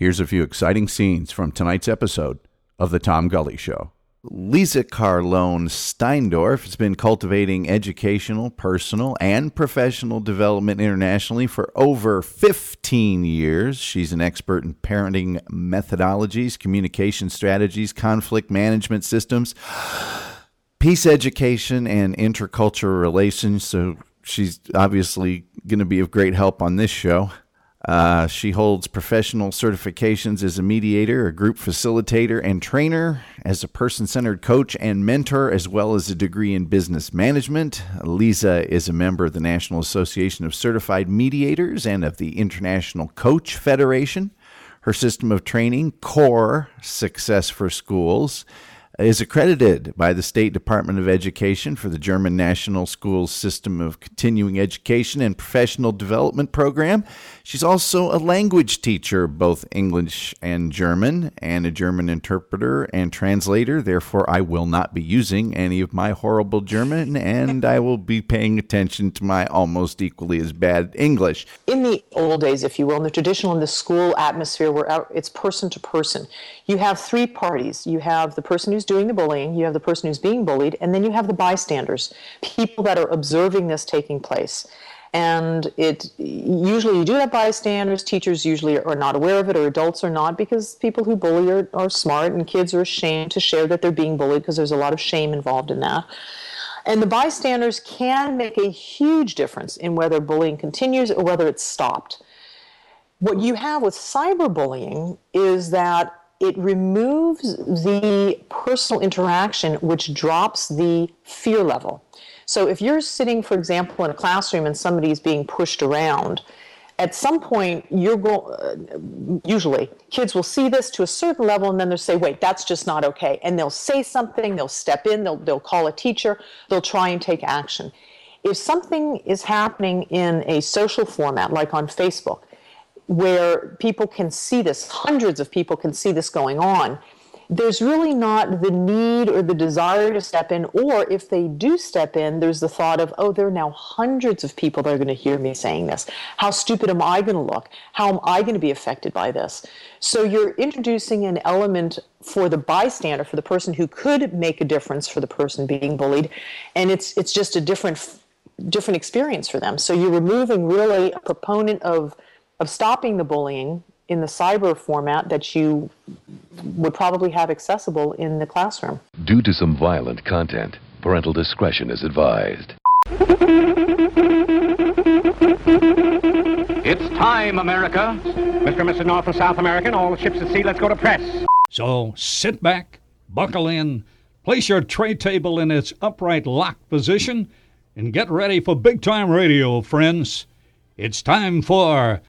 Here's a few exciting scenes from tonight's episode of The Tom Gully Show. Lisa Carlone Steindorf has been cultivating educational, personal, and professional development internationally for over 15 years. She's an expert in parenting methodologies, communication strategies, conflict management systems, peace education, and intercultural relations. So she's obviously going to be of great help on this show. Uh, she holds professional certifications as a mediator, a group facilitator, and trainer, as a person centered coach and mentor, as well as a degree in business management. Lisa is a member of the National Association of Certified Mediators and of the International Coach Federation. Her system of training, CORE Success for Schools, is accredited by the State Department of Education for the German National Schools System of Continuing Education and Professional Development Program. She's also a language teacher, both English and German, and a German interpreter and translator. Therefore, I will not be using any of my horrible German, and I will be paying attention to my almost equally as bad English. In the old days, if you will, in the traditional, in the school atmosphere where it's person to person, you have three parties. You have the person who's doing the bullying, you have the person who's being bullied, and then you have the bystanders, people that are observing this taking place. And it usually you do have bystanders. Teachers usually are not aware of it, or adults are not, because people who bully are, are smart, and kids are ashamed to share that they're being bullied because there's a lot of shame involved in that. And the bystanders can make a huge difference in whether bullying continues or whether it's stopped. What you have with cyberbullying is that it removes the personal interaction, which drops the fear level. So if you're sitting, for example, in a classroom and somebody's being pushed around, at some point you're going uh, usually kids will see this to a certain level and then they'll say wait that's just not okay and they'll say something they'll step in they'll, they'll call a teacher they'll try and take action if something is happening in a social format like on facebook where people can see this, hundreds of people can see this going on, there's really not the need or the desire to step in. Or if they do step in, there's the thought of, oh, there are now hundreds of people that are going to hear me saying this. How stupid am I going to look? How am I going to be affected by this? So you're introducing an element for the bystander, for the person who could make a difference for the person being bullied, and it's it's just a different different experience for them. So you're removing really a proponent of of stopping the bullying in the cyber format that you would probably have accessible in the classroom. Due to some violent content, parental discretion is advised. It's time, America. Mr. and Mrs. North and South American, all the ships at sea, let's go to press. So sit back, buckle in, place your tray table in its upright locked position, and get ready for big time radio, friends. It's time for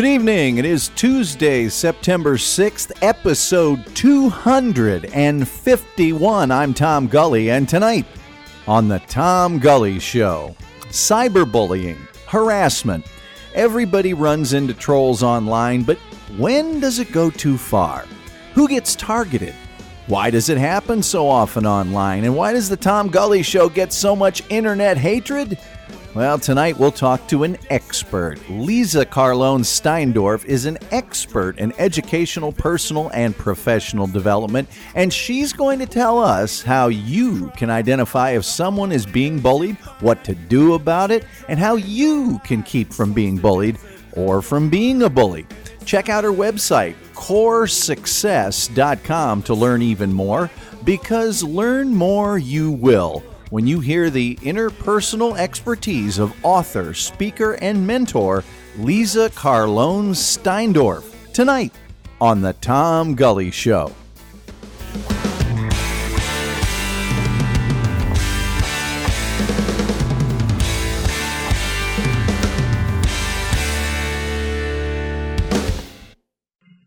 Good evening. It is Tuesday, September 6th, episode 251. I'm Tom Gully, and tonight on The Tom Gully Show, cyberbullying, harassment. Everybody runs into trolls online, but when does it go too far? Who gets targeted? Why does it happen so often online? And why does the Tom Gully Show get so much internet hatred? Well, tonight we'll talk to an expert. Lisa Carlone Steindorf is an expert in educational, personal, and professional development, and she's going to tell us how you can identify if someone is being bullied, what to do about it, and how you can keep from being bullied or from being a bully. Check out her website, coresuccess.com, to learn even more, because learn more you will when you hear the interpersonal expertise of author, speaker, and mentor Lisa Carlone Steindorf tonight on The Tom Gully Show.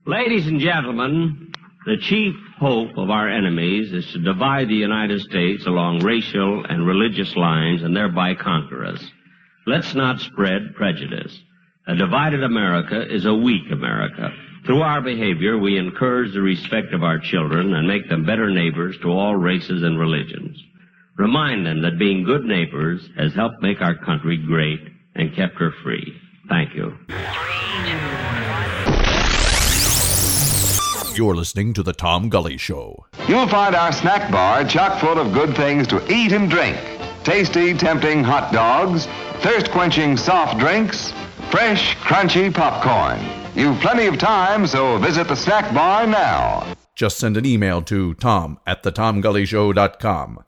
Ladies and gentlemen, the chief hope of our enemies is to divide the United States along racial and religious lines and thereby conquer us. Let's not spread prejudice. A divided America is a weak America. Through our behavior, we encourage the respect of our children and make them better neighbors to all races and religions. Remind them that being good neighbors has helped make our country great and kept her free. Thank you. You're listening to The Tom Gully Show. You'll find our snack bar chock full of good things to eat and drink. Tasty, tempting hot dogs, thirst quenching soft drinks, fresh, crunchy popcorn. You've plenty of time, so visit the snack bar now. Just send an email to tom at thetomgullyshow.com.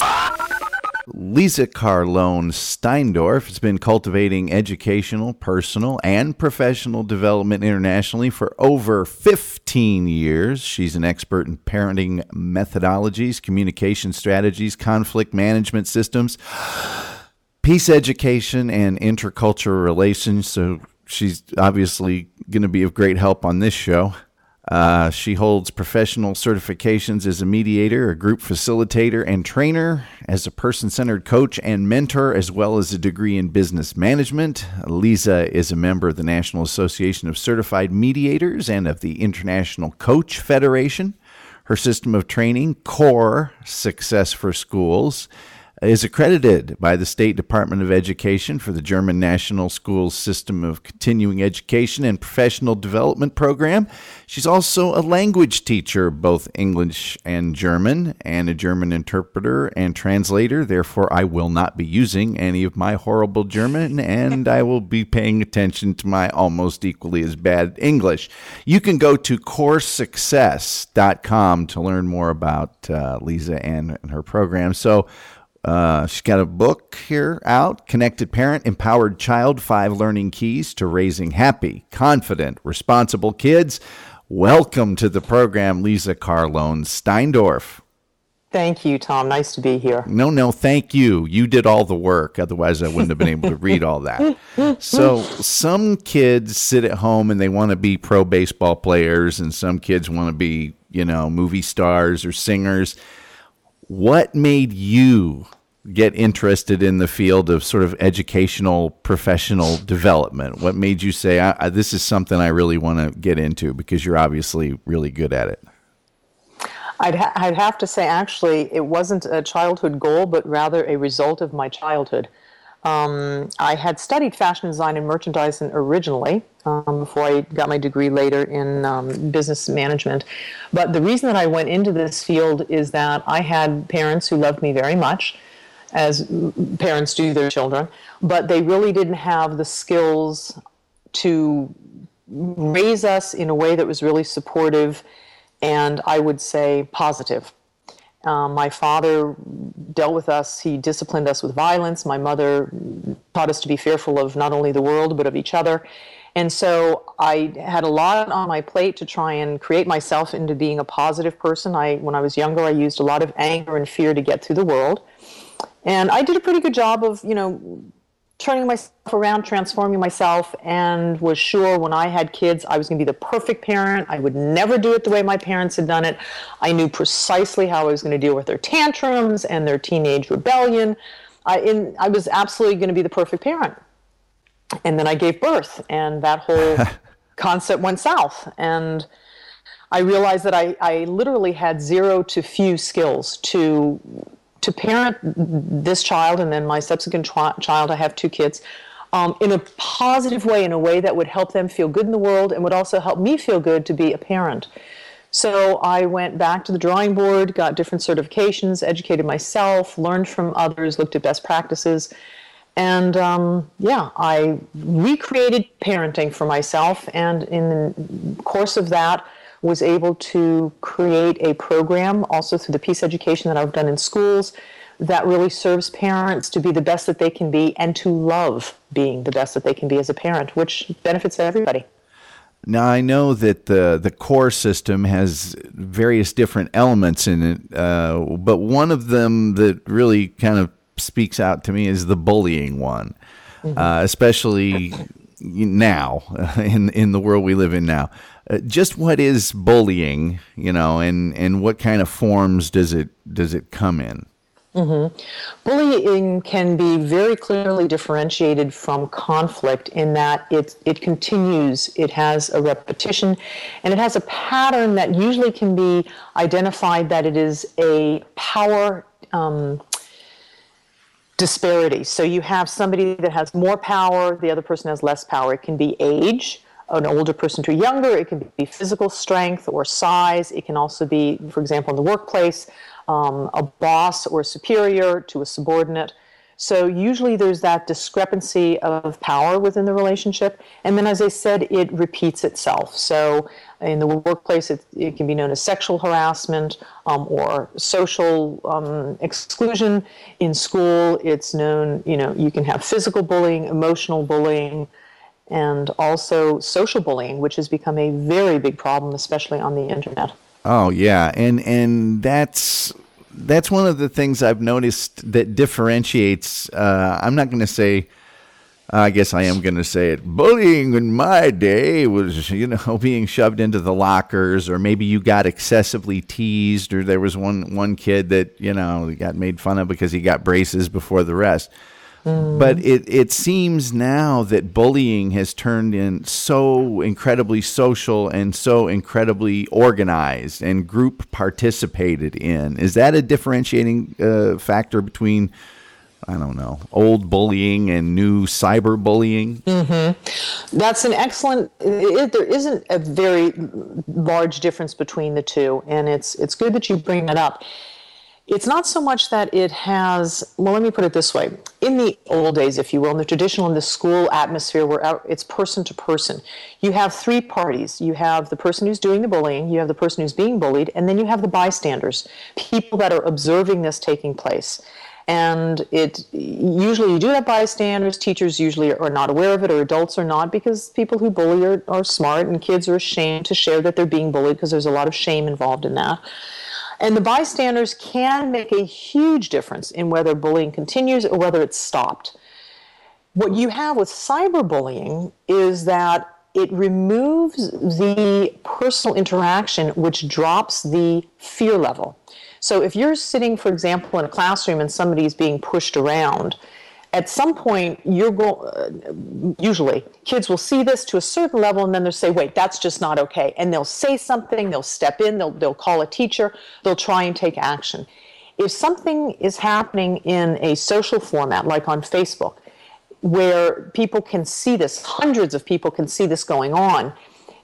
Lisa Carlone Steindorf has been cultivating educational, personal, and professional development internationally for over 15 years. She's an expert in parenting methodologies, communication strategies, conflict management systems, peace education, and intercultural relations. So she's obviously going to be of great help on this show. Uh, she holds professional certifications as a mediator, a group facilitator, and trainer, as a person centered coach and mentor, as well as a degree in business management. Lisa is a member of the National Association of Certified Mediators and of the International Coach Federation. Her system of training, CORE Success for Schools, is accredited by the State Department of Education for the German National Schools System of Continuing Education and Professional Development Program. She's also a language teacher, both English and German, and a German interpreter and translator. Therefore, I will not be using any of my horrible German, and I will be paying attention to my almost equally as bad English. You can go to coresuccess.com to learn more about uh, Lisa and, and her program. So, uh, she's got a book here out Connected Parent, Empowered Child Five Learning Keys to Raising Happy, Confident, Responsible Kids. Welcome to the program, Lisa Carlone Steindorf. Thank you, Tom. Nice to be here. No, no, thank you. You did all the work. Otherwise, I wouldn't have been able to read all that. So, some kids sit at home and they want to be pro baseball players, and some kids want to be, you know, movie stars or singers. What made you get interested in the field of sort of educational professional development? What made you say, I, I, this is something I really want to get into because you're obviously really good at it? I'd, ha- I'd have to say, actually, it wasn't a childhood goal, but rather a result of my childhood. Um, I had studied fashion design and merchandising originally um, before I got my degree later in um, business management. But the reason that I went into this field is that I had parents who loved me very much as parents do their children, but they really didn't have the skills to raise us in a way that was really supportive and I would say positive. Um, my father dealt with us, he disciplined us with violence. My mother taught us to be fearful of not only the world, but of each other. And so I had a lot on my plate to try and create myself into being a positive person. I, when I was younger, I used a lot of anger and fear to get through the world. And I did a pretty good job of, you know, turning myself around, transforming myself, and was sure when I had kids I was going to be the perfect parent. I would never do it the way my parents had done it. I knew precisely how I was going to deal with their tantrums and their teenage rebellion. I, in, I was absolutely going to be the perfect parent. And then I gave birth, and that whole concept went south. And I realized that I, I literally had zero to few skills to to parent this child and then my subsequent tri- child, I have two kids, um, in a positive way, in a way that would help them feel good in the world and would also help me feel good to be a parent. So I went back to the drawing board, got different certifications, educated myself, learned from others, looked at best practices. And um, yeah, I recreated parenting for myself. And in the course of that, was able to create a program also through the peace education that I've done in schools that really serves parents to be the best that they can be and to love being the best that they can be as a parent, which benefits everybody. Now I know that the the core system has various different elements in it, uh, but one of them that really kind of speaks out to me is the bullying one, mm-hmm. uh, especially now in in the world we live in now. Uh, just what is bullying, you know, and and what kind of forms does it does it come in? Mm-hmm. Bullying can be very clearly differentiated from conflict in that it, it continues, it has a repetition, and it has a pattern that usually can be identified that it is a power um, disparity. So you have somebody that has more power, the other person has less power. It can be age, an older person to a younger, it can be physical strength or size, it can also be, for example, in the workplace um, a boss or a superior to a subordinate. So usually there's that discrepancy of power within the relationship. And then, as I said, it repeats itself. So in the workplace, it, it can be known as sexual harassment um, or social um, exclusion. In school, it's known, you know, you can have physical bullying, emotional bullying, and also social bullying, which has become a very big problem, especially on the internet. Oh yeah, and and that's that's one of the things I've noticed that differentiates. Uh, I'm not going to say. I guess I am going to say it. Bullying in my day was, you know, being shoved into the lockers, or maybe you got excessively teased, or there was one one kid that you know got made fun of because he got braces before the rest. But it, it seems now that bullying has turned in so incredibly social and so incredibly organized and group participated in. Is that a differentiating uh, factor between, I don't know, old bullying and new cyber bullying? Mm-hmm. That's an excellent. It, there isn't a very large difference between the two, and it's it's good that you bring that up it's not so much that it has well let me put it this way. In the old days if you will in the traditional in the school atmosphere where it's person to person you have three parties. You have the person who's doing the bullying you have the person who's being bullied and then you have the bystanders people that are observing this taking place. And it usually you do have bystanders teachers usually are not aware of it or adults are not because people who bully are, are smart and kids are ashamed to share that they're being bullied because there's a lot of shame involved in that and the bystanders can make a huge difference in whether bullying continues or whether it's stopped. What you have with cyberbullying is that it removes the personal interaction, which drops the fear level. So if you're sitting, for example, in a classroom and somebody's being pushed around, at some point you're going uh, usually kids will see this to a certain level and then they'll say wait that's just not okay. And they'll say something they'll step in they'll, they'll call a teacher they'll try and take action. If something is happening in a social format like on facebook where people can see this hundreds of people can see this going on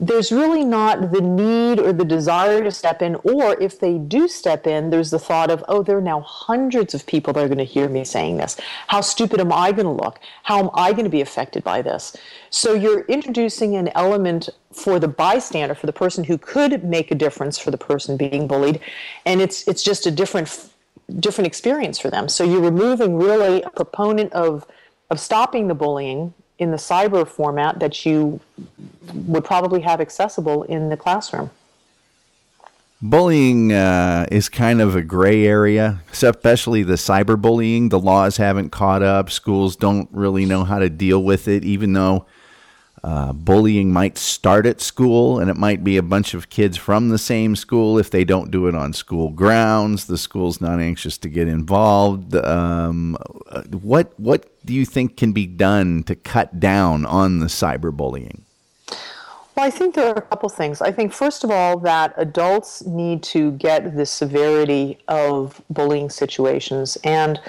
there's really not the need or the desire to step in, or if they do step in, there's the thought of, oh, there are now hundreds of people that are going to hear me saying this. How stupid am I going to look? How am I going to be affected by this? So you're introducing an element for the bystander, for the person who could make a difference for the person being bullied, and it's it's just a different different experience for them. So you're removing really a proponent of of stopping the bullying in the cyber format that you would probably have accessible in the classroom. Bullying uh, is kind of a gray area, especially the cyberbullying. The laws haven't caught up. Schools don't really know how to deal with it, even though uh, bullying might start at school, and it might be a bunch of kids from the same school. If they don't do it on school grounds, the school's not anxious to get involved. Um, uh, what what do you think can be done to cut down on the cyberbullying? Well, I think there are a couple things. I think, first of all, that adults need to get the severity of bullying situations. And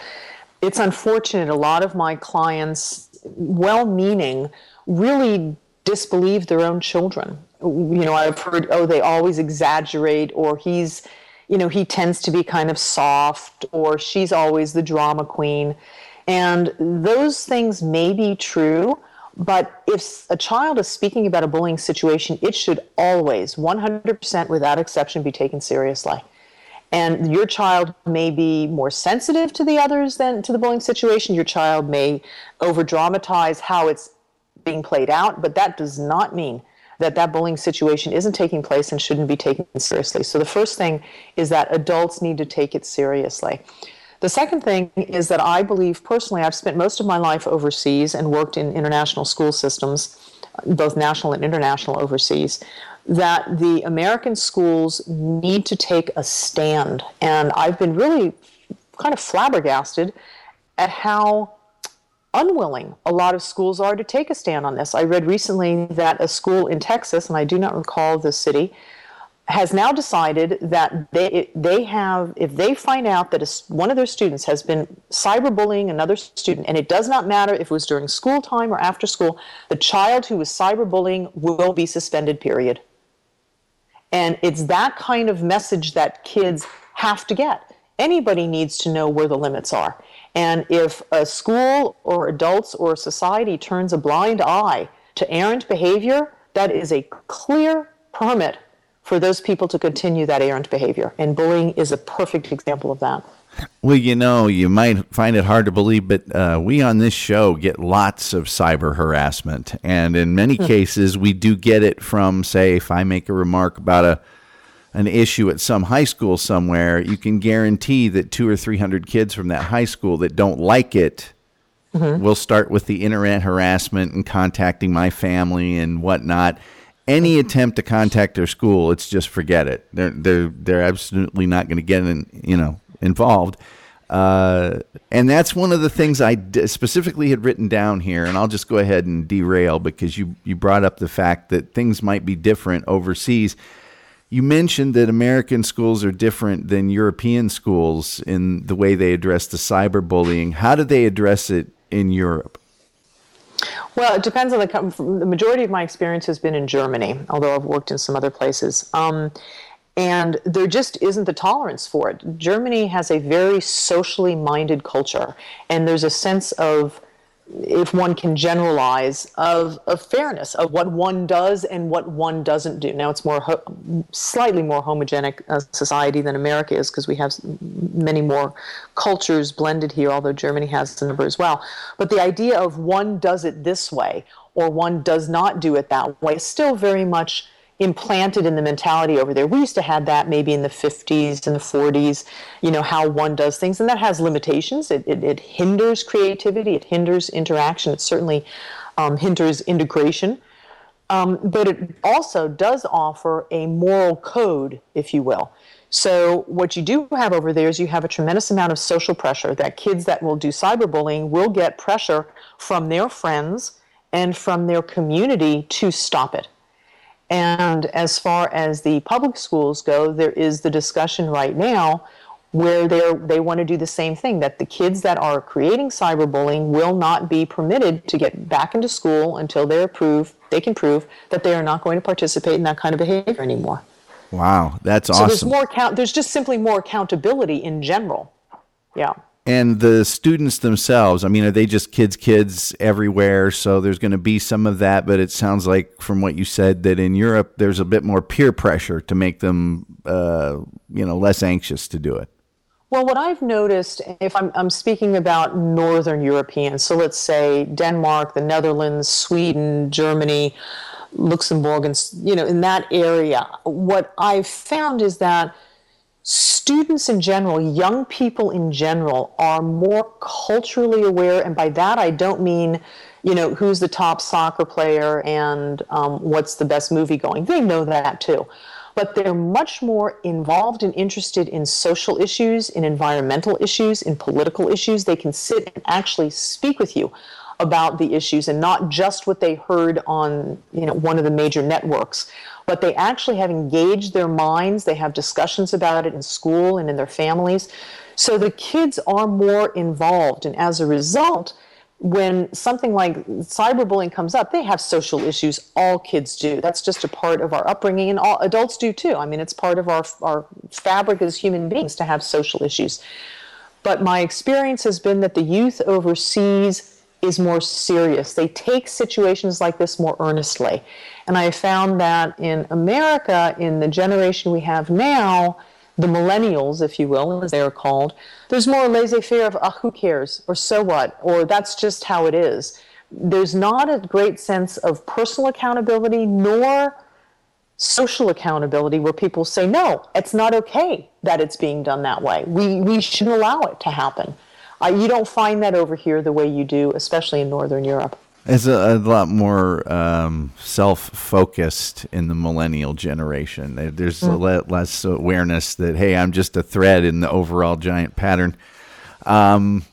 it's unfortunate, a lot of my clients, well meaning, really disbelieve their own children. You know, I've heard, oh, they always exaggerate, or he's, you know, he tends to be kind of soft, or she's always the drama queen. And those things may be true, but if a child is speaking about a bullying situation, it should always, 100% without exception, be taken seriously. And your child may be more sensitive to the others than to the bullying situation. Your child may over dramatize how it's being played out, but that does not mean that that bullying situation isn't taking place and shouldn't be taken seriously. So the first thing is that adults need to take it seriously. The second thing is that I believe personally, I've spent most of my life overseas and worked in international school systems, both national and international overseas that the American schools need to take a stand. And I've been really kind of flabbergasted at how unwilling a lot of schools are to take a stand on this. I read recently that a school in Texas, and I do not recall the city, has now decided that they they have if they find out that a, one of their students has been cyberbullying another student and it does not matter if it was during school time or after school the child who was cyberbullying will be suspended period and it's that kind of message that kids have to get. Anybody needs to know where the limits are. And if a school or adults or society turns a blind eye to errant behavior, that is a clear permit for those people to continue that errant behavior. And bullying is a perfect example of that. Well, you know, you might find it hard to believe, but uh, we on this show get lots of cyber harassment. And in many hmm. cases, we do get it from, say, if I make a remark about a an issue at some high school somewhere, you can guarantee that two or three hundred kids from that high school that don't like it mm-hmm. will start with the internet harassment and contacting my family and whatnot. Any mm-hmm. attempt to contact their school, it's just forget it. They're they're they're absolutely not going to get in. You know, involved. Uh, and that's one of the things I d- specifically had written down here. And I'll just go ahead and derail because you, you brought up the fact that things might be different overseas. You mentioned that American schools are different than European schools in the way they address the cyberbullying. How do they address it in Europe? Well, it depends on the the majority of my experience has been in Germany, although I've worked in some other places. Um, and there just isn't the tolerance for it. Germany has a very socially minded culture, and there's a sense of, if one can generalize, of, of fairness of what one does and what one doesn't do. Now, it's more ho- slightly more homogenic uh, society than America is because we have many more cultures blended here, although Germany has a number as well. But the idea of one does it this way or one does not do it that way is still very much implanted in the mentality over there. We used to have that maybe in the 50s and the 40s, you know, how one does things, and that has limitations. It, it, it hinders creativity, it hinders interaction, it certainly um, hinders integration. Um, but it also does offer a moral code, if you will. So, what you do have over there is you have a tremendous amount of social pressure that kids that will do cyberbullying will get pressure from their friends and from their community to stop it. And as far as the public schools go, there is the discussion right now where they they want to do the same thing that the kids that are creating cyberbullying will not be permitted to get back into school until they prove they can prove that they are not going to participate in that kind of behavior anymore. Wow, that's awesome. So there's more count. There's just simply more accountability in general. Yeah and the students themselves i mean are they just kids kids everywhere? So there's going to be some of that but it sounds like from what you said that in europe there's a bit more peer pressure to make them uh, you know less anxious to do it. Well what i've noticed if I'm, I'm speaking about northern europeans so let's say denmark the netherlands sweden germany luxembourg and you know in that area what i've found is that students in general, young people in general, are more culturally aware, and by that I don't mean, you know, who's the top soccer player and um, what's the best movie going. They know that too. But they're much more involved and interested in social issues, in environmental issues, in political issues. They can sit and actually speak with you about the issues and not just what they heard on you know one of the major networks but they actually have engaged their minds. They have discussions about it in school and in their families. So the kids are more involved. And as a result when something like cyberbullying comes up they have social issues. All kids do. That's just a part of our upbringing and all adults do too. I mean it's part of our, our fabric as human beings to have social issues. But my experience has been that the youth overseas is more serious. They take situations like this more earnestly. And I found that in America, in the generation we have now, the millennials, if you will, as they are called, there's more laissez-faire of, ah, who cares, or so what, or that's just how it is. There's not a great sense of personal accountability nor social accountability where people say, no, it's not okay that it's being done that way. We, we shouldn't allow it to happen. Uh, you don't find that over here the way you do, especially in Northern Europe. It's a, a lot more um, self-focused in the millennial generation. There's mm. a lot less awareness that hey, I'm just a thread in the overall giant pattern. Um,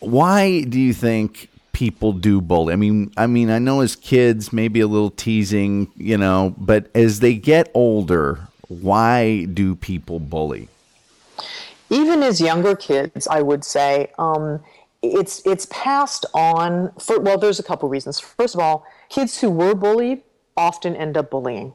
why do you think people do bully? I mean, I mean, I know as kids, maybe a little teasing, you know, but as they get older, why do people bully? Even as younger kids, I would say. Um, it's it's passed on for well there's a couple reasons. First of all kids who were bullied often end up bullying.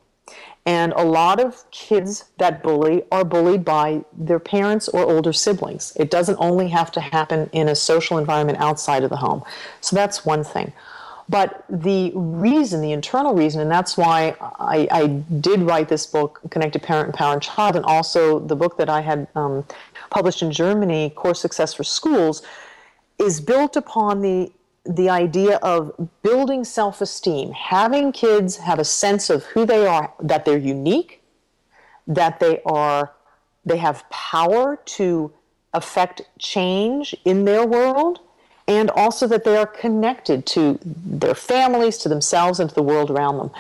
And a lot of kids that bully are bullied by their parents or older siblings. It doesn't only have to happen in a social environment outside of the home. So that's one thing. But the reason the internal reason and that's why i, I did write this book connected parent empowered child and also the book that i had um, published in germany core success for schools is built upon the the idea of building self-esteem, having kids have a sense of who they are, that they're unique, that they are they have power to affect change in their world, and also that they are connected to their families, to themselves, and to the world around them.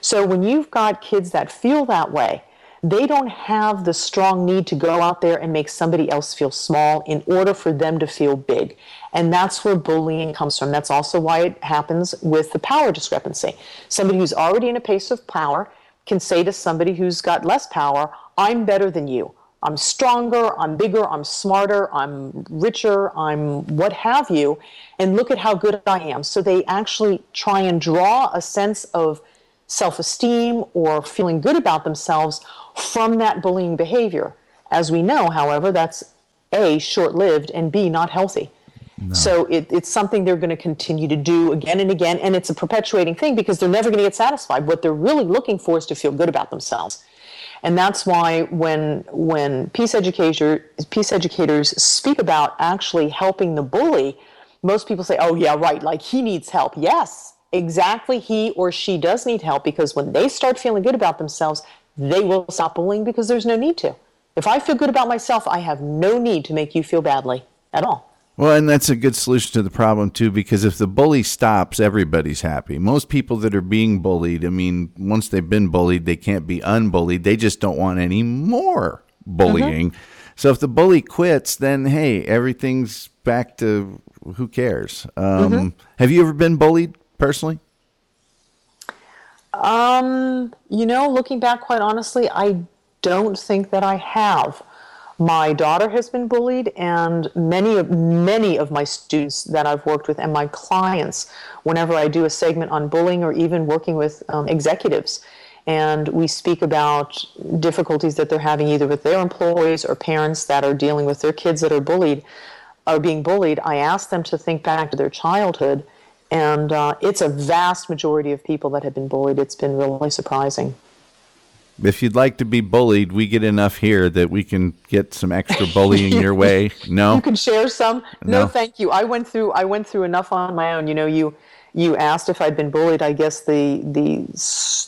So when you've got kids that feel that way, they don't have the strong need to go out there and make somebody else feel small in order for them to feel big. And that's where bullying comes from. That's also why it happens with the power discrepancy. Somebody who's already in a place of power can say to somebody who's got less power, I'm better than you. I'm stronger, I'm bigger, I'm smarter, I'm richer, I'm what have you, and look at how good I am. So they actually try and draw a sense of self esteem or feeling good about themselves from that bullying behavior. As we know, however, that's A, short lived, and B, not healthy. No. So it, it's something they're going to continue to do again and again, and it's a perpetuating thing because they're never going to get satisfied. What they're really looking for is to feel good about themselves, and that's why when when peace educator peace educators speak about actually helping the bully, most people say, "Oh yeah, right, like he needs help." Yes, exactly, he or she does need help because when they start feeling good about themselves, they will stop bullying because there's no need to. If I feel good about myself, I have no need to make you feel badly at all. Well, and that's a good solution to the problem too, because if the bully stops, everybody's happy. Most people that are being bullied, I mean, once they've been bullied, they can't be unbullied. They just don't want any more bullying. Mm-hmm. So if the bully quits, then hey, everything's back to who cares. Um, mm-hmm. Have you ever been bullied personally? Um, you know, looking back, quite honestly, I don't think that I have. My daughter has been bullied, and many of many of my students that I've worked with and my clients, whenever I do a segment on bullying or even working with um, executives, and we speak about difficulties that they're having either with their employees or parents that are dealing with their kids that are bullied, are being bullied. I ask them to think back to their childhood, and uh, it's a vast majority of people that have been bullied. It's been really surprising if you'd like to be bullied, we get enough here that we can get some extra bullying your way. No, you can share some. No. no, thank you. I went through. I went through enough on my own. You know, you you asked if I'd been bullied. I guess the the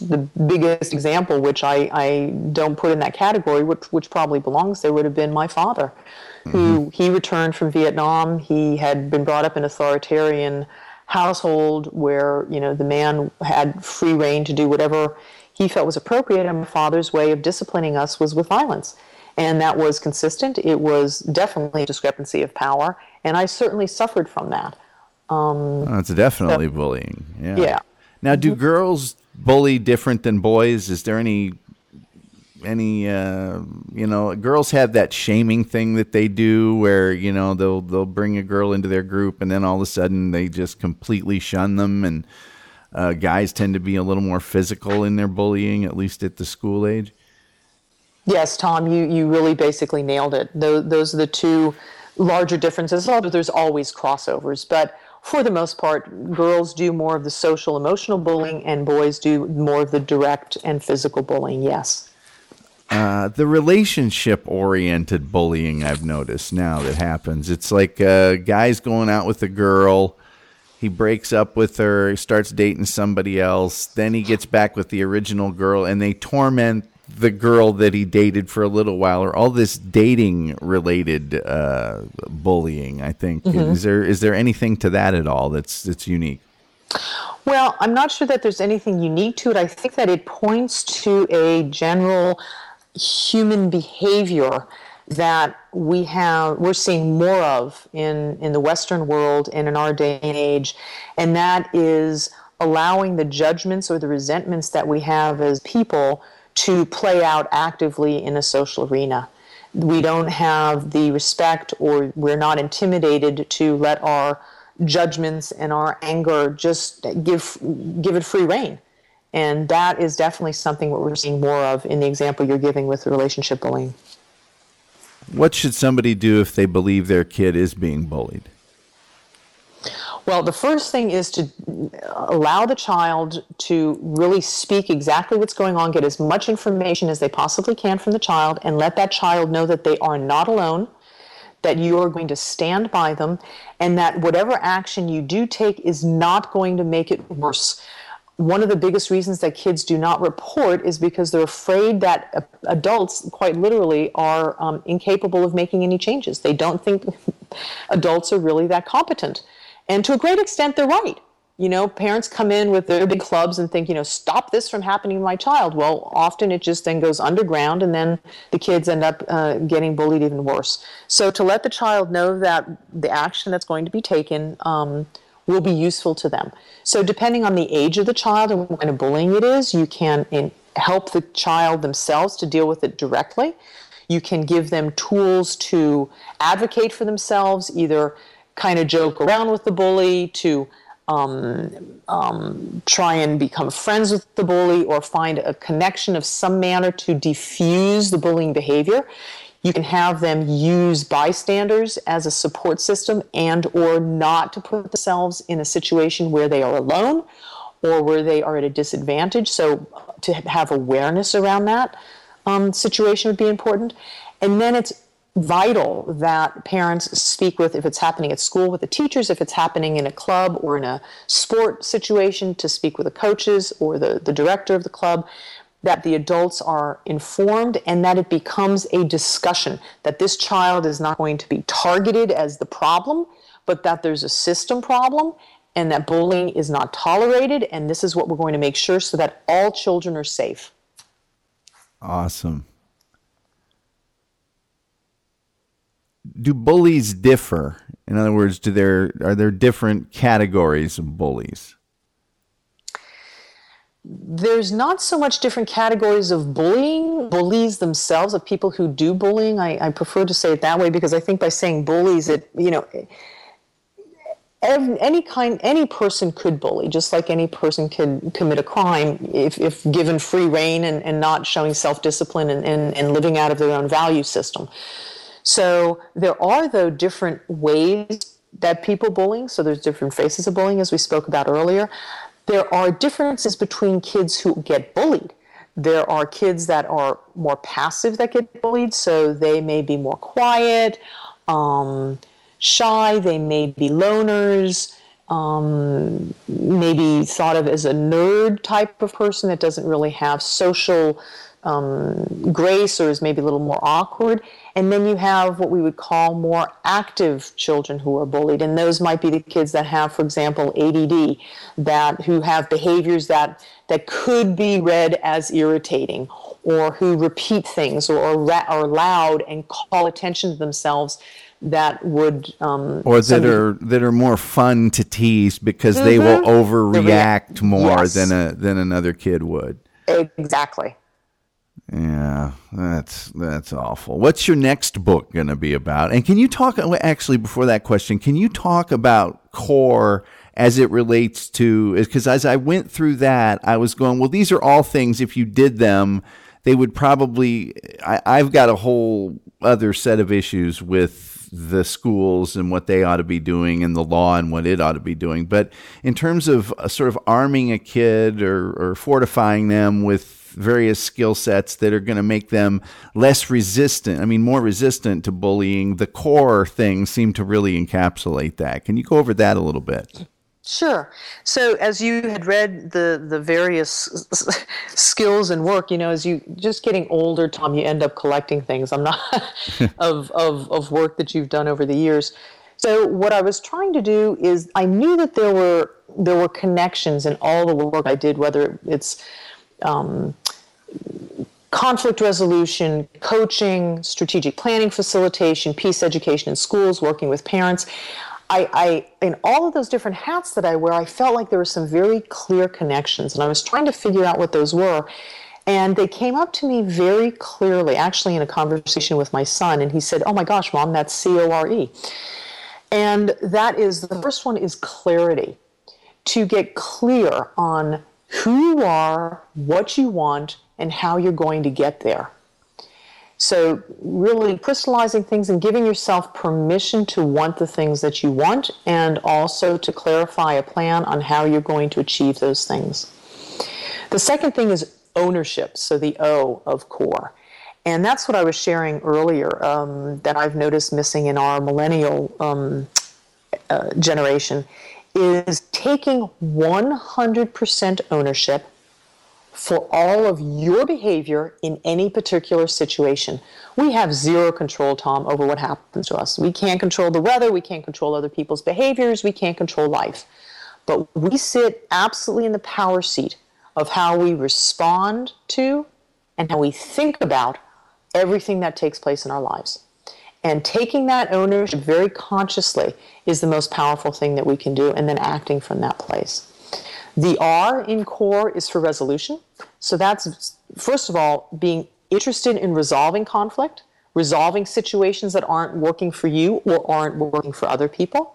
the biggest example, which I, I don't put in that category, which which probably belongs there, would have been my father, mm-hmm. who he returned from Vietnam. He had been brought up in authoritarian household where you know the man had free reign to do whatever he felt was appropriate, and my father's way of disciplining us was with violence. And that was consistent. It was definitely a discrepancy of power, and I certainly suffered from that. Um, it's definitely so, bullying. Yeah. Yeah. Now, do girls bully different than boys? Is there any any uh, you know girls have that shaming thing that they do where you know they'll they'll bring a girl into their group and then all of a sudden they just completely shun them and uh, guys tend to be a little more physical in their bullying, at least at the school age. Yes, Tom, you, you really basically nailed it. Those, those are the two larger differences. although There's always crossovers, but for the most part, girls do more of the social emotional bullying and boys do more of the direct and physical bullying, yes. Uh, the relationship oriented bullying I've noticed now that happens. It's like a guy's going out with a girl. He breaks up with her, starts dating somebody else. Then he gets back with the original girl, and they torment the girl that he dated for a little while, or all this dating related uh, bullying. I think Mm-hmm. is there is there anything to that at all that's that's unique? Well, I'm not sure that there's anything unique to it. I think that it points to a general human behavior that we have we're seeing more of in in the western world and in our day and age. And that is allowing the judgments or the resentments that we have as people to play out actively in a social arena. We don't have the respect or we're not intimidated to let our judgments and our anger just give give it free reign and that is definitely something what we're seeing more of in the example you're giving with the relationship bullying What should somebody do if they believe their kid is being bullied? Well, the first thing is to allow the child to really speak exactly what's going on, get as much information as they possibly can from the child, and let that child know that they are not alone, that you are going to stand by them, and that whatever action you do take is not going to make it worse. One of the biggest reasons that kids do not report is because they're afraid that uh, adults, quite literally, are um, incapable of making any changes. They don't think adults are really that competent. And to a great extent, they're right. You know, parents come in with their big clubs and think, you know, stop this from happening to my child. Well, often it just then goes underground, and then the kids end up uh, getting bullied even worse. So to let the child know that the action that's going to be taken um, will be useful to them. So depending on the age of the child and what kind of bullying it is, you can in, help the child themselves to deal with it directly. You can give them tools to advocate for themselves, either kind of joke around with the bully, to um, um, try and become friends with the bully, or find a connection of some manner to defuse the bullying behavior. You can have them use bystanders as a support system and or not to put themselves in a situation where they are alone or where they are at a disadvantage. So to have awareness around that um, situation would be important. And then it's vital that parents speak with, if it's happening at school with the teachers, if it's happening in a club or in a sport situation, to speak with the coaches or the, the director of the club, that the adults are informed and that it becomes a discussion, that this child is not going to be targeted as the problem, but that there's a system problem and that bullying is not tolerated. And this is what we're going to make sure so that all children are safe. Awesome. Do bullies differ? In other words, do there are there different categories of bullies? There's not so much different categories of bullying, bullies themselves, of people who do bullying. I, I prefer to say it that way because I think by saying bullies, it, you know, any kind, any person could bully, just like any person could commit a crime if, if given free reign and, and not showing self discipline and, and, and living out of their own value system. So there are, though, different ways that people bullying. So there's different faces of bullying, as we spoke about earlier there are differences between kids who get bullied. There are kids that are more passive that get bullied, so they may be more quiet, um, shy, they may be loners, um, maybe thought of as a nerd type of person that doesn't really have social um, grace or is maybe a little more awkward. And then you have what we would call more active children who are bullied, and those might be the kids that have, for example, ADD, that who have behaviors that that could be read as irritating, or who repeat things, or or ra- are loud and call attention to themselves. That would um, Or that somebody- are that are more fun to tease because they will overreact more Yes. than a than another kid would. exactly. Yeah, that's that's awful. What's your next book going to be about? And can you talk actually before that question? Can you talk about core as it relates to because as I went through that, I was going, well, these are all things. If you did them, they would probably. I, I've got a whole other set of issues with the schools and what they ought to be doing and the law and what it ought to be doing. But in terms of uh, sort of arming a kid or, or fortifying them with various skill sets that are going to make them less resistant. I mean, more resistant to bullying. The core things seem to really encapsulate that. Can you go over that a little bit? Sure. So, as you had read the the various skills and work, you know, as you just getting older, Tom, you end up collecting things. I'm not of of of work that you've done over the years. So, what I was trying to do is, I knew that there were there were connections in all the work I did, whether it's um, conflict resolution, coaching, strategic planning facilitation, peace education in schools, working with parents. I, I, in all of those different hats that I wear, I felt like there were some very clear connections, and I was trying to figure out what those were. And they came up to me very clearly, actually, in a conversation with my son, and he said, Oh my gosh, mom, that's C O R E. And that is the first one is clarity. To get clear on who you are, what you want, and how you're going to get there. So, really crystallizing things and giving yourself permission to want the things that you want and also to clarify a plan on how you're going to achieve those things. The second thing is ownership, so the O of core. And that's what I was sharing earlier um, that I've noticed missing in our millennial um, uh, generation is taking 100% ownership for all of your behavior in any particular situation. We have zero control, Tom, over what happens to us. We can't control the weather, we can't control other people's behaviors, we can't control life. But we sit absolutely in the power seat of how we respond to and how we think about everything that takes place in our lives. And taking that ownership very consciously is the most powerful thing that we can do, and then acting from that place. The R in core is for resolution. So that's, first of all, being interested in resolving conflict, resolving situations that aren't working for you or aren't working for other people,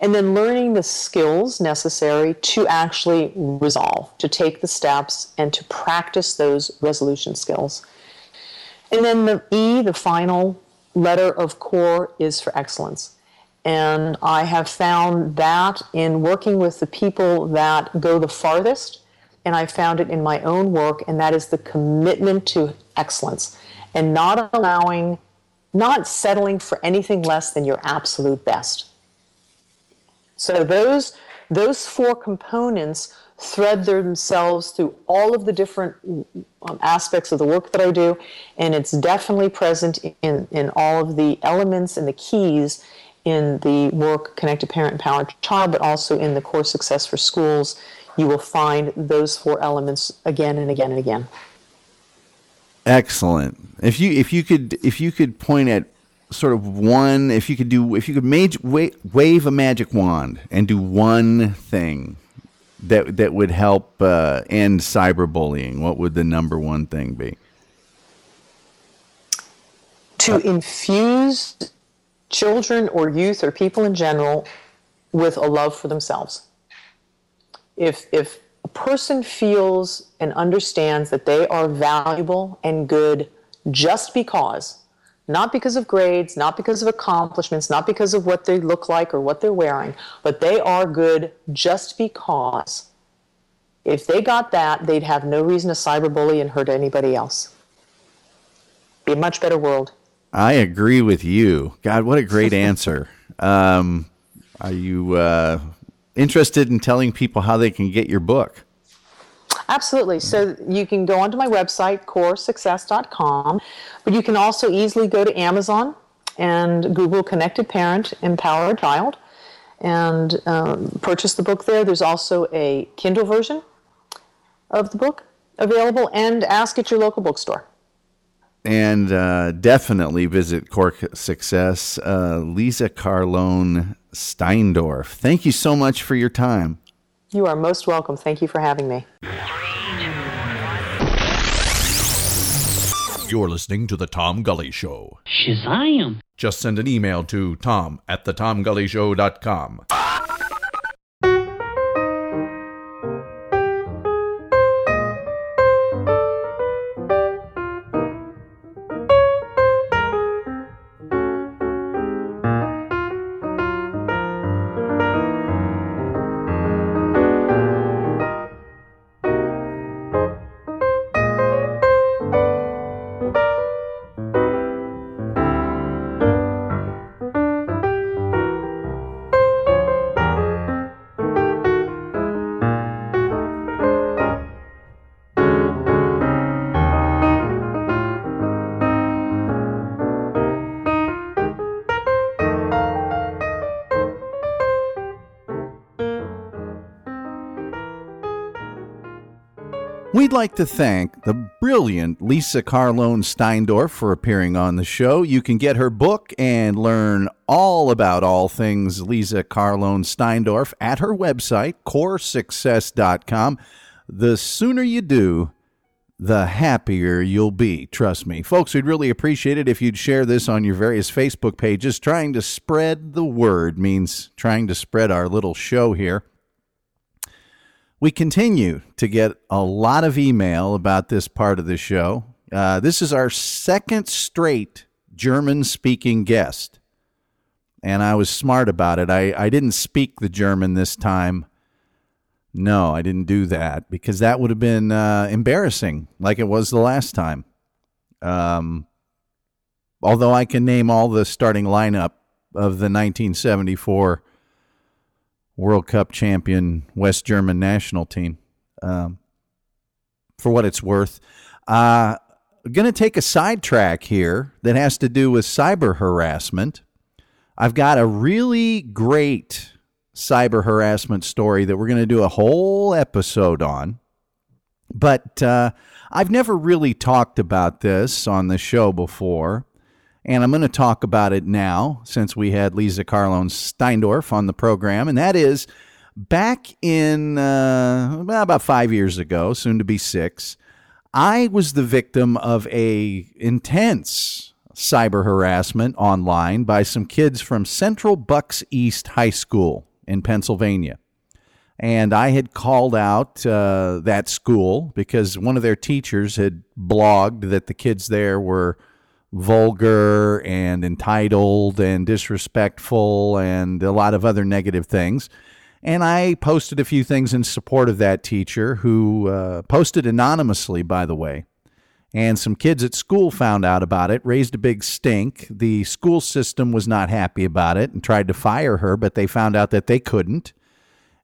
and then learning the skills necessary to actually resolve, to take the steps, and to practice those resolution skills. And then the E, the final letter of core, is for excellence. And I have found that in working with the people that go the farthest, and I found it in my own work, and that is the commitment to excellence and not allowing, not settling for anything less than your absolute best. So those those four components thread themselves through all of the different um, aspects of the work that I do, and it's definitely present in, in all of the elements and the keys in the work Connected Parent Empowered Child, but also in the Core Success for Schools. You will find those four elements again and again and again. Excellent. If you if you could if you could point at sort of one if you could do if you could mag- wave a magic wand and do one thing that that would help uh, end cyberbullying, what would the number one thing be? To infuse children or youth or people in general with a love for themselves. If, if a person feels and understands that they are valuable and good just because, not because of grades, not because of accomplishments, not because of what they look like or what they're wearing, but they are good just because. If they got that, they'd have no reason to cyberbully and hurt anybody else. Be a much better world. I agree with you. God, what a great answer. Um, are you uh, interested in telling people how they can get your book? Absolutely. So you can go onto my website, coresuccess.com, but you can also easily go to Amazon and Google Connected Parent, Empowered Child, and um, purchase the book there. There's also a Kindle version of the book available, and ask at your local bookstore and uh, definitely visit Core Success. Uh, Lisa Carlone Steindorf, thank you so much for your time. You are most welcome. Thank you for having me. You're listening to The Tom Gully Show. Shazam! Just send an email to tom at thetomgullyshow.com. like to thank the brilliant Lisa Carlone Steindorf for appearing on the show. You can get her book and learn all about all things Lisa Carlone Steindorf at her website, coresuccess.com. The sooner you do, the happier you'll be. Trust me. Folks, we'd really appreciate it if you'd share this on your various Facebook pages. Trying to spread the word means trying to spread our little show here. We continue to get a lot of email about this part of the show. Uh, this is our second straight German speaking guest. And I was smart about it. I, I didn't speak the German this time. No, I didn't do that because that would have been uh, embarrassing, like it was the last time. Um, although I can name all the starting lineup of the 1974 World Cup champion West German national team. Um, for what it's worth, uh, going to take a sidetrack here that has to do with cyber harassment. I've got a really great cyber harassment story that we're going to do a whole episode on. But uh, I've never really talked about this on the show before. And I'm going to talk about it now since we had Lisa Carlone Steindorf on the program. And that is back in uh, about five years ago, soon to be six, I was the victim of a intense cyber harassment online by some kids from Central Bucks East High School in Pennsylvania. And I had called out uh, that school because one of their teachers had blogged that the kids there were vulgar and entitled and disrespectful and a lot of other negative things. And I posted a few things in support of that teacher who uh, posted anonymously, by the way. And some kids at school found out about it, raised a big stink. The school system was not happy about it and tried to fire her, but they found out that they couldn't.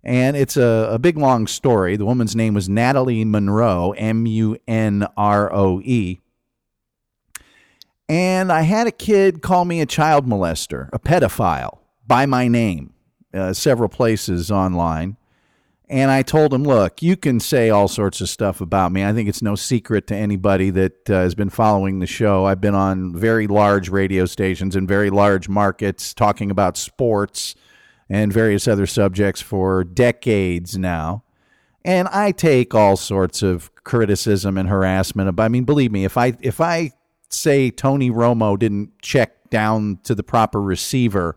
And it's a, a big, long story. The woman's name was Natalie Munroe, M U N R O E. And I had a kid call me a child molester, a pedophile, by my name, uh, several places online. And I told him, look, you can say all sorts of stuff about me. I think it's no secret to anybody that uh, has been following the show. I've been on very large radio stations in very large markets talking about sports and various other subjects for decades now. And I take all sorts of criticism and harassment. I mean, believe me, if I if I say Tony Romo didn't check down to the proper receiver,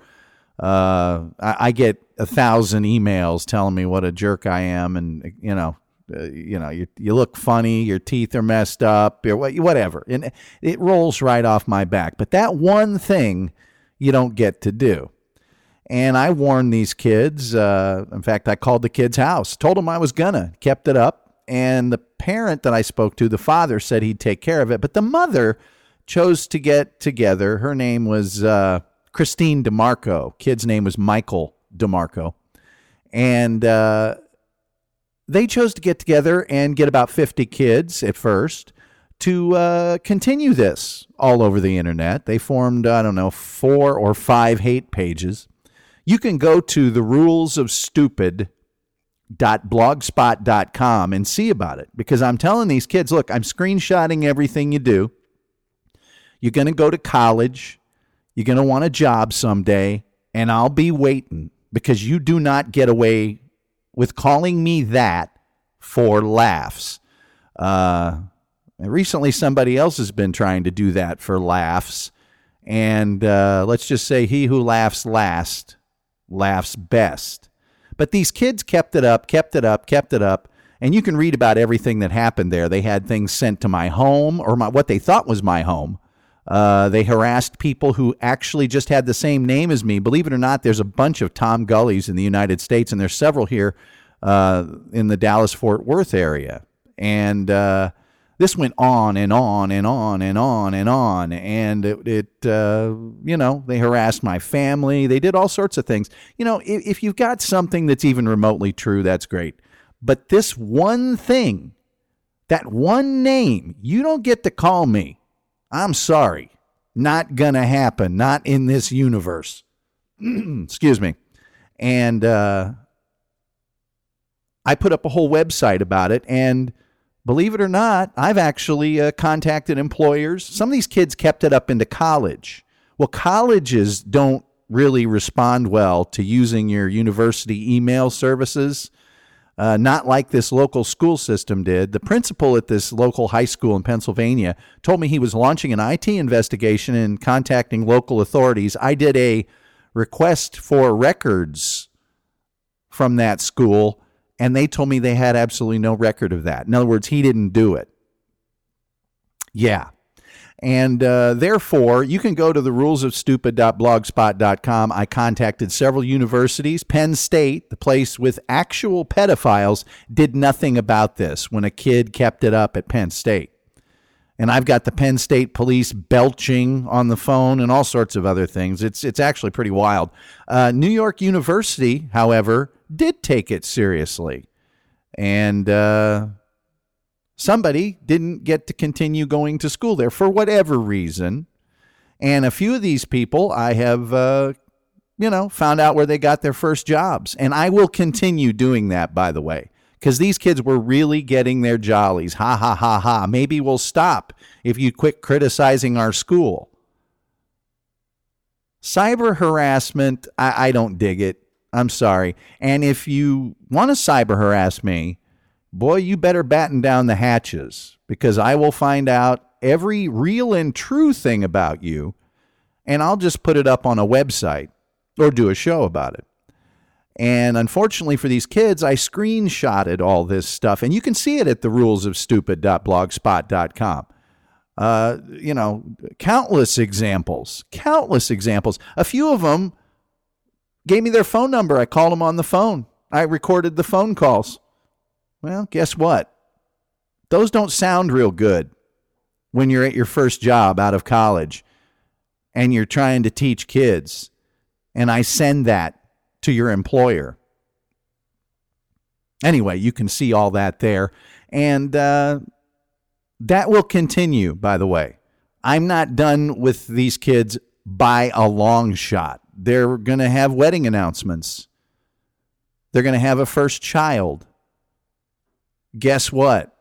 uh, I, I, get a thousand emails telling me what a jerk I am, and you know, uh, you know, you you look funny, your teeth are messed up, or whatever, and it rolls right off my back. But that one thing you don't get to do. And I warned these kids. Uh, in fact, I called the kid's house, told them I was gonna, kept it up. And the parent that I spoke to, the father said he'd take care of it, but the mother chose to get together. Her name was uh, Christine DeMarco. Kid's name was Michael DeMarco. And uh, they chose to get together and get about 50 kids at first to uh, continue this all over the internet. They formed, I don't know, four or five hate pages. You can go to the rules of stupid blogspot.com and see about it because I'm telling these kids, look, I'm screenshotting everything you do. You're going to go to college. You're going to want a job someday, and I'll be waiting because you do not get away with calling me that for laughs. Uh, recently, somebody else has been trying to do that for laughs. And uh, let's just say he who laughs last laughs best. But these kids kept it up, kept it up, kept it up. And you can read about everything that happened there. They had things sent to my home or my, what they thought was my home uh, they harassed people who actually just had the same name as me. Believe it or not, there's a bunch of Tom Gullies in the United States, and there's several here uh, in the Dallas Fort Worth area. And uh, this went on and on and on and on and on. And it, it uh, you know, they harassed my family. They did all sorts of things. You know, if, if you've got something that's even remotely true, that's great. But this one thing, that one name, you don't get to call me I'm sorry. Not going to happen. Not in this universe. Excuse me. And uh, I put up a whole website about it. And believe it or not, I've actually uh, contacted employers. Some of these kids kept it up into college. Well, colleges don't really respond well to using your university email services. Uh, not like this local school system did. The principal at this local high school in Pennsylvania told me he was launching an IT investigation and contacting local authorities. I did a request for records from that school, and they told me they had absolutely no record of that. In other words, he didn't do it. Yeah. And uh, therefore, you can go to the rulesofstupid.blogspot.com. I contacted several universities. Penn State, the place with actual pedophiles, did nothing about this when a kid kept it up at Penn State. And I've got the Penn State police belching on the phone and all sorts of other things. It's, it's actually pretty wild. Uh, New York University, however, did take it seriously. And uh, somebody didn't get to continue going to school there for whatever reason. And a few of these people I have, uh, you know, found out where they got their first jobs. And I will continue doing that, by the way, because these kids were really getting their jollies. Ha, ha, ha, ha. Maybe we'll stop if you quit criticizing our school. Cyber harassment, I, I don't dig it. I'm sorry. And if you want to cyber harass me, boy, you better batten down the hatches because I will find out every real and true thing about you and I'll just put it up on a website or do a show about it. And unfortunately for these kids, I screenshotted all this stuff, and you can see it at the rulesofstupid.blogspot.com. Uh, you know, countless examples, countless examples. A few of them gave me their phone number. I called them on the phone. I recorded the phone calls. Well, guess what? Those don't sound real good when you're at your first job out of college and you're trying to teach kids. And I send that to your employer. Anyway, you can see all that there. And uh, that will continue, by the way. I'm not done with these kids by a long shot. They're going to have wedding announcements, they're going to have a first child guess what?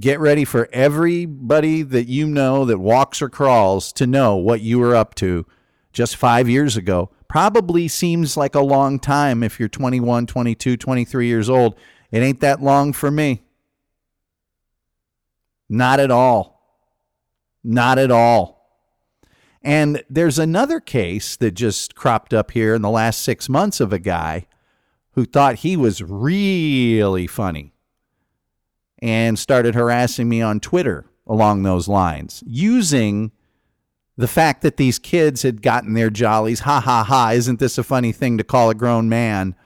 Get ready for everybody that you know that walks or crawls to know what you were up to just five years ago. Probably seems like a long time if you're 21, 22, 23 years old. It ain't that long for me. Not at all. Not at all. And there's another case that just cropped up here in the last six months of a guy who thought he was really funny and started harassing me on Twitter along those lines, using the fact that these kids had gotten their jollies. Ha ha ha! Isn't this a funny thing to call a grown man?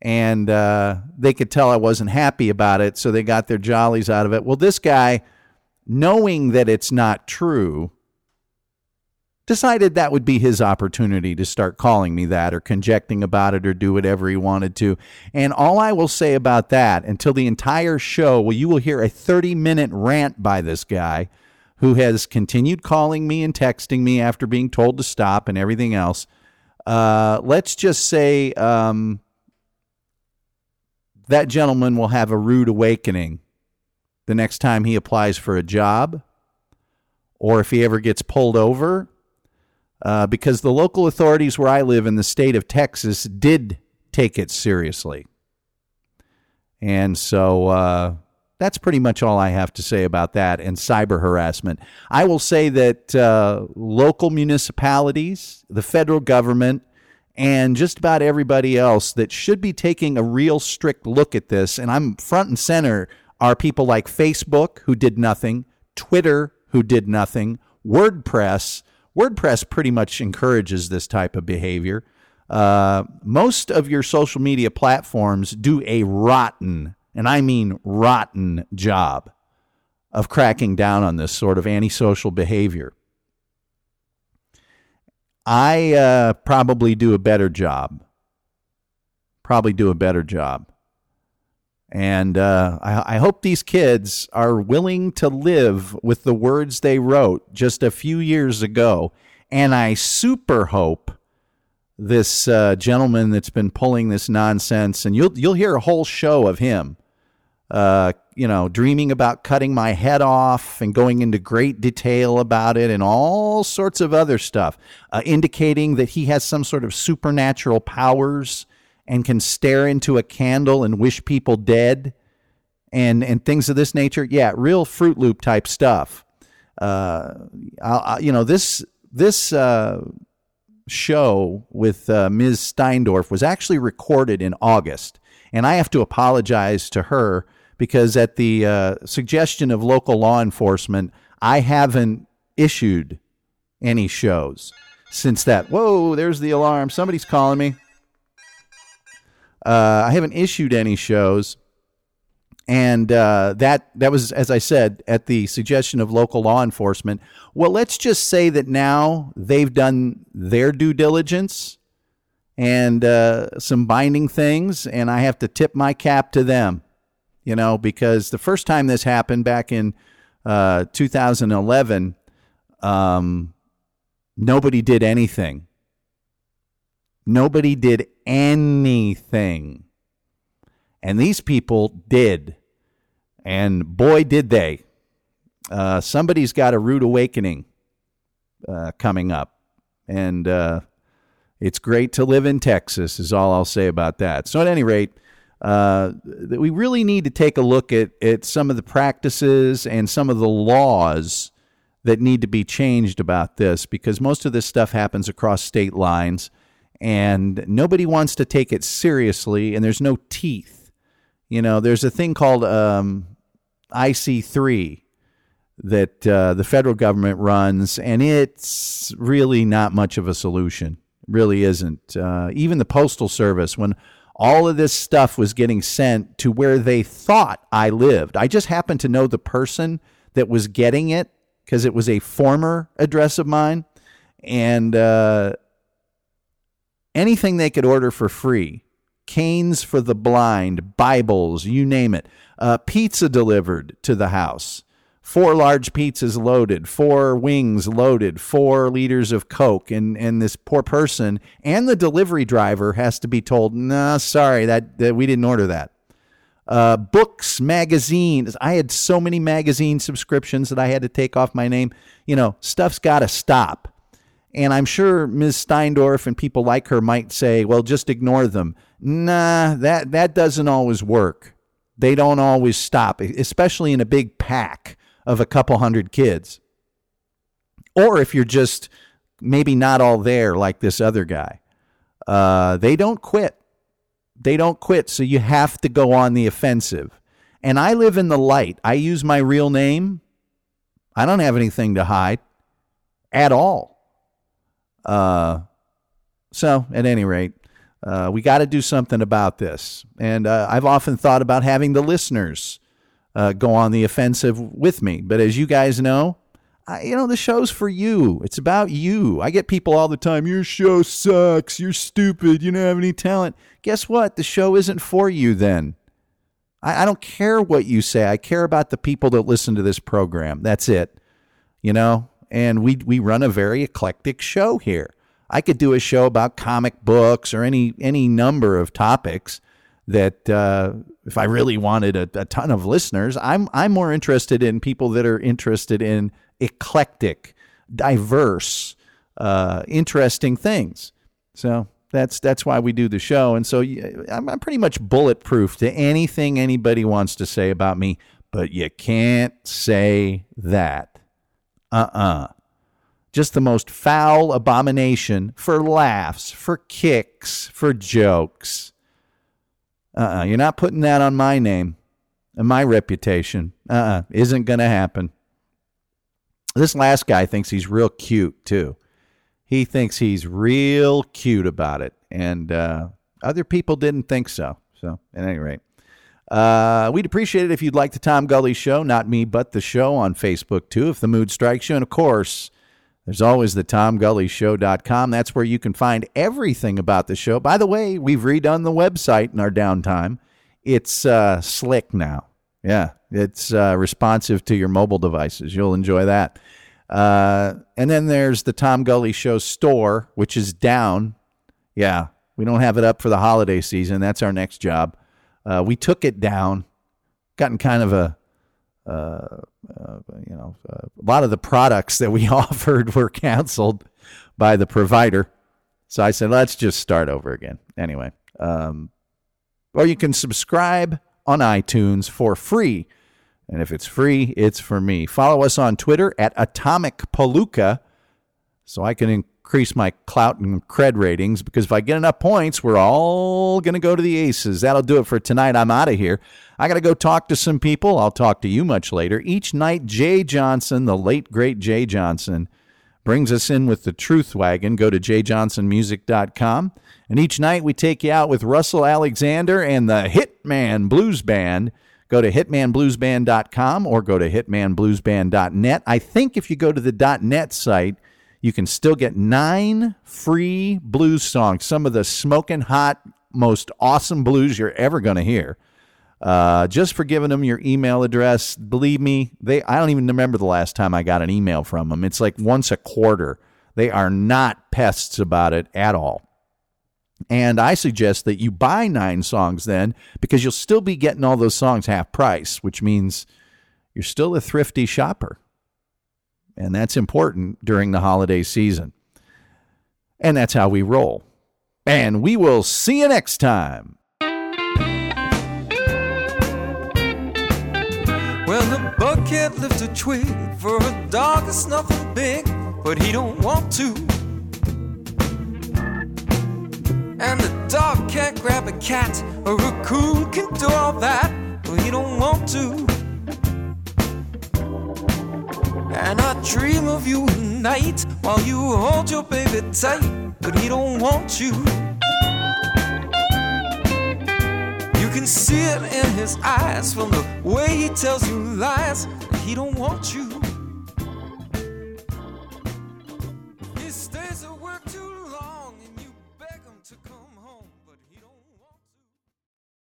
And uh, they could tell I wasn't happy about it, so they got their jollies out of it. Well, this guy, knowing that it's not true, decided that would be his opportunity to start calling me that or conjecting about it or do whatever he wanted to. And all I will say about that until the entire show, well, you will hear a 30 minute rant by this guy who has continued calling me and texting me after being told to stop and everything else. Uh, let's just say um, that gentleman will have a rude awakening the next time he applies for a job or if he ever gets pulled over uh, because the local authorities where I live in the state of Texas did take it seriously. And so uh, that's pretty much all I have to say about that and cyber harassment. I will say that uh, local municipalities, the federal government, and just about everybody else that should be taking a real strict look at this, and I'm front and center, are people like Facebook, who did nothing, Twitter, who did nothing, WordPress, WordPress pretty much encourages this type of behavior. Uh, most of your social media platforms do a rotten, and I mean rotten, job of cracking down on this sort of antisocial behavior. I uh, probably do a better job. Probably do a better job. And uh, I, I, hope these kids are willing to live with the words they wrote just a few years ago. And I super hope this uh, gentleman that's been pulling this nonsense, and you'll you'll hear a whole show of him uh, you know, dreaming about cutting my head off and going into great detail about it and all sorts of other stuff, uh, indicating that he has some sort of supernatural powers and can stare into a candle and wish people dead and, and things of this nature. Yeah, real Fruit Loop type stuff. Uh, I, I, you know, this, this, uh, show with uh, Ms. Steindorf was actually recorded in August. And I have to apologize to her because, at the uh, suggestion of local law enforcement, I haven't issued any shows since that. Whoa, there's the alarm. Somebody's calling me. Uh, I haven't issued any shows and uh, that that was, as I said, at the suggestion of local law enforcement. Well, let's just say that now they've done their due diligence and uh, some binding things, and I have to tip my cap to them. You know, because the first time this happened back in uh, 2011, um, nobody did anything. Nobody did anything. And these people did. And boy, did they. Uh, somebody's got a rude awakening uh, coming up. And uh, it's great to live in Texas, is all I'll say about that. So, at any rate, uh, we really need to take a look at, at some of the practices and some of the laws that need to be changed about this because most of this stuff happens across state lines and nobody wants to take it seriously and there's no teeth. You know, there's a thing called um, IC3 that uh, the federal government runs, and it's really not much of a solution. Really isn't. Uh, even the Postal Service, when all of this stuff was getting sent to where they thought I lived, I just happened to know the person that was getting it because it was a former address of mine. And uh, anything they could order for free canes for the blind, Bibles, you name it uh, pizza delivered to the house. Four large pizzas loaded, four wings loaded, four liters of Coke, and, and this poor person and the delivery driver has to be told, "No, nah, sorry, that, that we didn't order that." Uh, books, magazines. I had so many magazine subscriptions that I had to take off my name. You know, stuff's got to stop. And I'm sure Ms. Steindorf and people like her might say, well, just ignore them. Nah, that, that doesn't always work they don't always stop, especially in a big pack of a couple hundred kids. Or if you're just maybe not all there like this other guy, uh, they don't quit. They don't quit. So you have to go on the offensive. And I live in the light. I use my real name. I don't have anything to hide at all. Uh, so, at any rate, uh, we got to do something about this. And uh, I've often thought about having the listeners uh, go on the offensive with me. But as you guys know, I, you know, the show's for you. It's about you. I get people all the time, your show sucks. You're stupid. You don't have any talent. Guess what? The show isn't for you then. I, I don't care what you say. I care about the people that listen to this program. That's it. You know, and we, we run a very eclectic show here. I could do a show about comic books or any any number of topics that uh, if I really wanted a, a, ton of listeners, I'm I'm more interested in people that are interested in eclectic, diverse, uh, interesting things. So that's that's why we do the show, and so I'm, I'm pretty much bulletproof to anything anybody wants to say about me. But you can't say that. Uh uh just the most foul abomination for laughs, for kicks, for jokes. Uh uh-uh, you're not putting that on my name and my reputation. Uh uh-uh, uh, isn't going to happen. This last guy thinks he's real cute, too. He thinks he's real cute about it. And uh, other people didn't think so. So, at any rate. Uh, we'd appreciate it if you'd like the Tom Gully Show, not me, but the show on Facebook too, if the mood strikes you. And of course, there's always the TomGullyShow.com. That's where you can find everything about the show. By the way, we've redone the website in our downtime. It's uh, slick now. Yeah, it's uh, responsive to your mobile devices. You'll enjoy that. Uh, and then there's the Tom Gully Show store, which is down. Yeah, we don't have it up for the holiday season. That's our next job. Uh, we took it down gotten kind of a, uh, uh, you know, uh, a lot of the products that we offered were canceled by the provider. So I said, let's just start over again. Anyway, um, or you can subscribe on iTunes for free. And if it's free, it's for me. Follow us on Twitter at Atomic Palooka so I can increase my clout and cred ratings because if I get enough points, we're all going to go to the aces. That'll do it for tonight. I'm out of here. I got to go talk to some people. I'll talk to you much later. Each night, Jay Johnson, the late, great Jay Johnson, brings us in with the Truth Wagon. Go to jjohnsonmusic.com. And each night we take you out with Russell Alexander and the Hitman Blues Band. Go to hitmanbluesband.com or go to hitmanbluesband.net. I think if you go to the .net site, you can still get nine free blues songs, some of the smoking hot, most awesome blues you're ever going to hear. Uh, just for giving them your email address. Believe me, they I don't even remember the last time I got an email from them. It's like once a quarter. They are not pests about it at all. And I suggest that you buy nine songs then because you'll still be getting all those songs half price, which means you're still a thrifty shopper. And that's important during the holiday season. And that's how we roll. And we will see you next time. Well, the bug can't lift a twig for a dog that's nothing big, but he don't want to. And the dog can't grab a cat, a raccoon can do all that, but he don't want to. And I dream of you at night while you hold your baby tight, but he don't want you. You can see it in his eyes from the way he tells you lies. He don't want you.